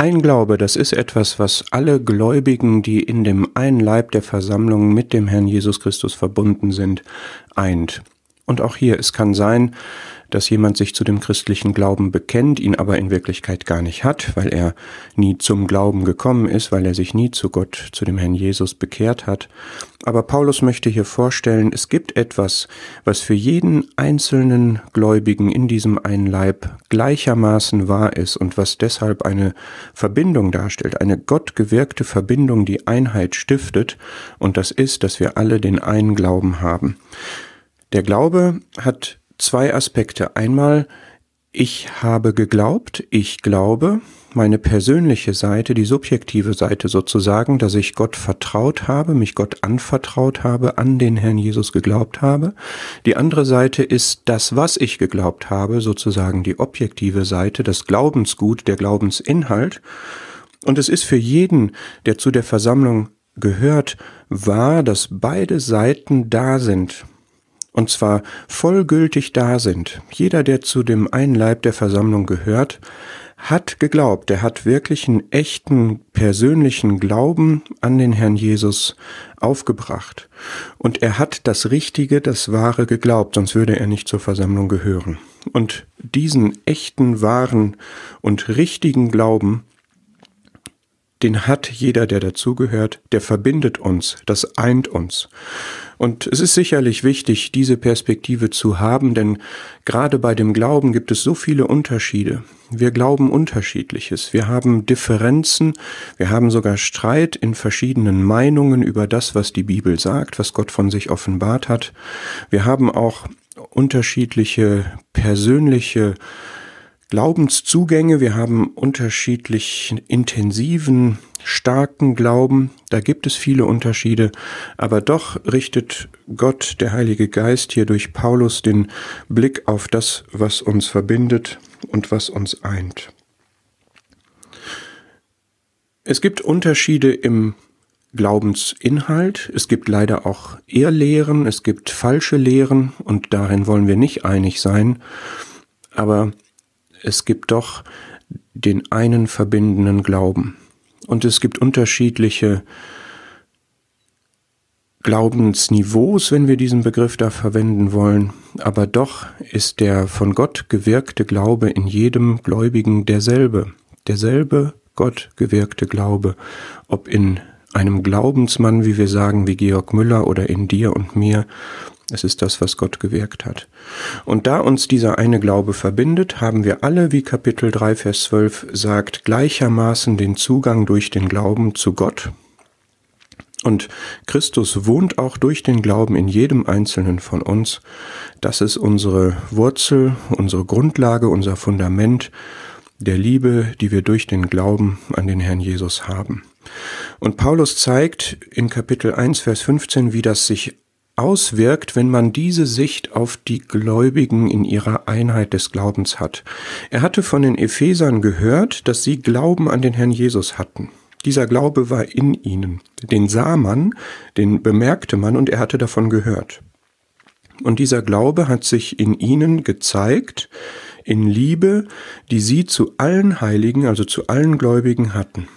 Ein Glaube, das ist etwas, was alle Gläubigen, die in dem einen Leib der Versammlung mit dem Herrn Jesus Christus verbunden sind, eint. Und auch hier, es kann sein, dass jemand sich zu dem christlichen Glauben bekennt, ihn aber in Wirklichkeit gar nicht hat, weil er nie zum Glauben gekommen ist, weil er sich nie zu Gott, zu dem Herrn Jesus bekehrt hat. Aber Paulus möchte hier vorstellen, es gibt etwas, was für jeden einzelnen Gläubigen in diesem einen Leib gleichermaßen wahr ist und was deshalb eine Verbindung darstellt, eine gottgewirkte Verbindung, die Einheit stiftet, und das ist, dass wir alle den einen Glauben haben. Der Glaube hat zwei Aspekte. Einmal, ich habe geglaubt, ich glaube, meine persönliche Seite, die subjektive Seite sozusagen, dass ich Gott vertraut habe, mich Gott anvertraut habe, an den Herrn Jesus geglaubt habe. Die andere Seite ist das, was ich geglaubt habe, sozusagen die objektive Seite, das Glaubensgut, der Glaubensinhalt. Und es ist für jeden, der zu der Versammlung gehört, wahr, dass beide Seiten da sind und zwar vollgültig da sind. Jeder, der zu dem einen Leib der Versammlung gehört, hat geglaubt, er hat wirklich einen echten persönlichen Glauben an den Herrn Jesus aufgebracht. Und er hat das Richtige, das Wahre geglaubt, sonst würde er nicht zur Versammlung gehören. Und diesen echten, wahren und richtigen Glauben, den hat jeder, der dazugehört, der verbindet uns, das eint uns. Und es ist sicherlich wichtig, diese Perspektive zu haben, denn gerade bei dem Glauben gibt es so viele Unterschiede. Wir glauben unterschiedliches. Wir haben Differenzen. Wir haben sogar Streit in verschiedenen Meinungen über das, was die Bibel sagt, was Gott von sich offenbart hat. Wir haben auch unterschiedliche persönliche Glaubenszugänge, wir haben unterschiedlich intensiven, starken Glauben, da gibt es viele Unterschiede, aber doch richtet Gott, der Heilige Geist, hier durch Paulus den Blick auf das, was uns verbindet und was uns eint. Es gibt Unterschiede im Glaubensinhalt, es gibt leider auch Irrlehren, es gibt falsche Lehren. Und darin wollen wir nicht einig sein, aber es gibt doch den einen verbindenden Glauben. Und es gibt unterschiedliche Glaubensniveaus, wenn wir diesen Begriff da verwenden wollen, aber doch ist der von Gott gewirkte Glaube in jedem Gläubigen derselbe, derselbe Gott gewirkte Glaube, ob in einem Glaubensmann, wie wir sagen, wie Georg Müller oder in dir und mir es ist das, was Gott gewirkt hat. Und da uns dieser eine Glaube verbindet, haben wir alle, wie Kapitel 3, Vers 12 sagt, gleichermaßen den Zugang durch den Glauben zu Gott. Und Christus wohnt auch durch den Glauben in jedem einzelnen von uns. Das ist unsere Wurzel, unsere Grundlage, unser Fundament der Liebe, die wir durch den Glauben an den Herrn Jesus haben. Und Paulus zeigt in Kapitel 1, Vers 15, wie das sich auswirkt, wenn man diese Sicht auf die Gläubigen in ihrer Einheit des Glaubens hat. Er hatte von den Ephesern gehört, dass sie Glauben an den Herrn Jesus hatten. Dieser Glaube war in ihnen. Den sah man, den bemerkte man und er hatte davon gehört. Und dieser Glaube hat sich in ihnen gezeigt, in Liebe, die sie zu allen Heiligen, also zu allen Gläubigen hatten.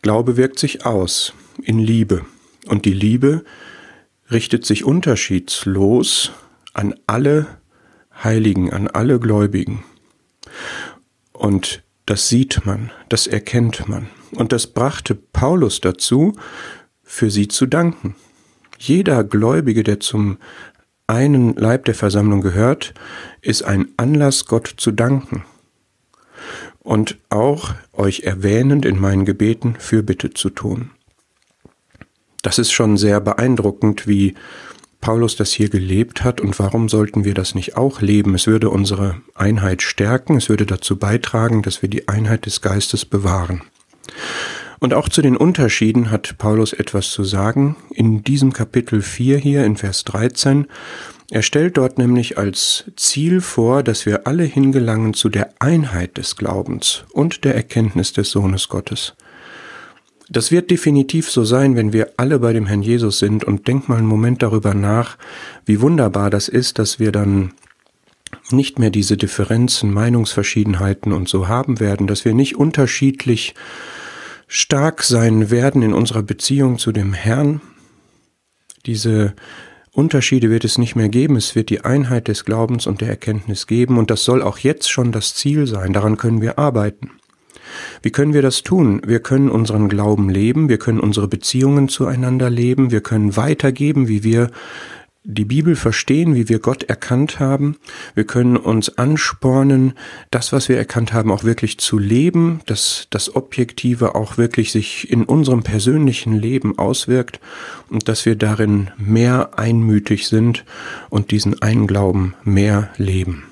Glaube wirkt sich aus in Liebe. Und die Liebe richtet sich unterschiedslos an alle Heiligen, an alle Gläubigen. Und das sieht man, das erkennt man. Und das brachte Paulus dazu, für sie zu danken. Jeder Gläubige, der zum einen Leib der Versammlung gehört, ist ein Anlass, Gott zu danken. Und auch euch erwähnend in meinen Gebeten Fürbitte zu tun. Das ist schon sehr beeindruckend, wie Paulus das hier gelebt hat und warum sollten wir das nicht auch leben? Es würde unsere Einheit stärken, es würde dazu beitragen, dass wir die Einheit des Geistes bewahren. Und auch zu den Unterschieden hat Paulus etwas zu sagen. In diesem Kapitel 4 hier in Vers 13, er stellt dort nämlich als Ziel vor, dass wir alle hingelangen zu der Einheit des Glaubens und der Erkenntnis des Sohnes Gottes. Das wird definitiv so sein, wenn wir alle bei dem Herrn Jesus sind und denk mal einen Moment darüber nach, wie wunderbar das ist, dass wir dann nicht mehr diese Differenzen, Meinungsverschiedenheiten und so haben werden, dass wir nicht unterschiedlich stark sein werden in unserer Beziehung zu dem Herrn. Diese Unterschiede wird es nicht mehr geben, es wird die Einheit des Glaubens und der Erkenntnis geben und das soll auch jetzt schon das Ziel sein, daran können wir arbeiten. Wie können wir das tun? Wir können unseren Glauben leben, wir können unsere Beziehungen zueinander leben, wir können weitergeben, wie wir die Bibel verstehen, wie wir Gott erkannt haben. Wir können uns anspornen, das, was wir erkannt haben, auch wirklich zu leben, dass das Objektive auch wirklich sich in unserem persönlichen Leben auswirkt und dass wir darin mehr einmütig sind und diesen einen Glauben mehr leben.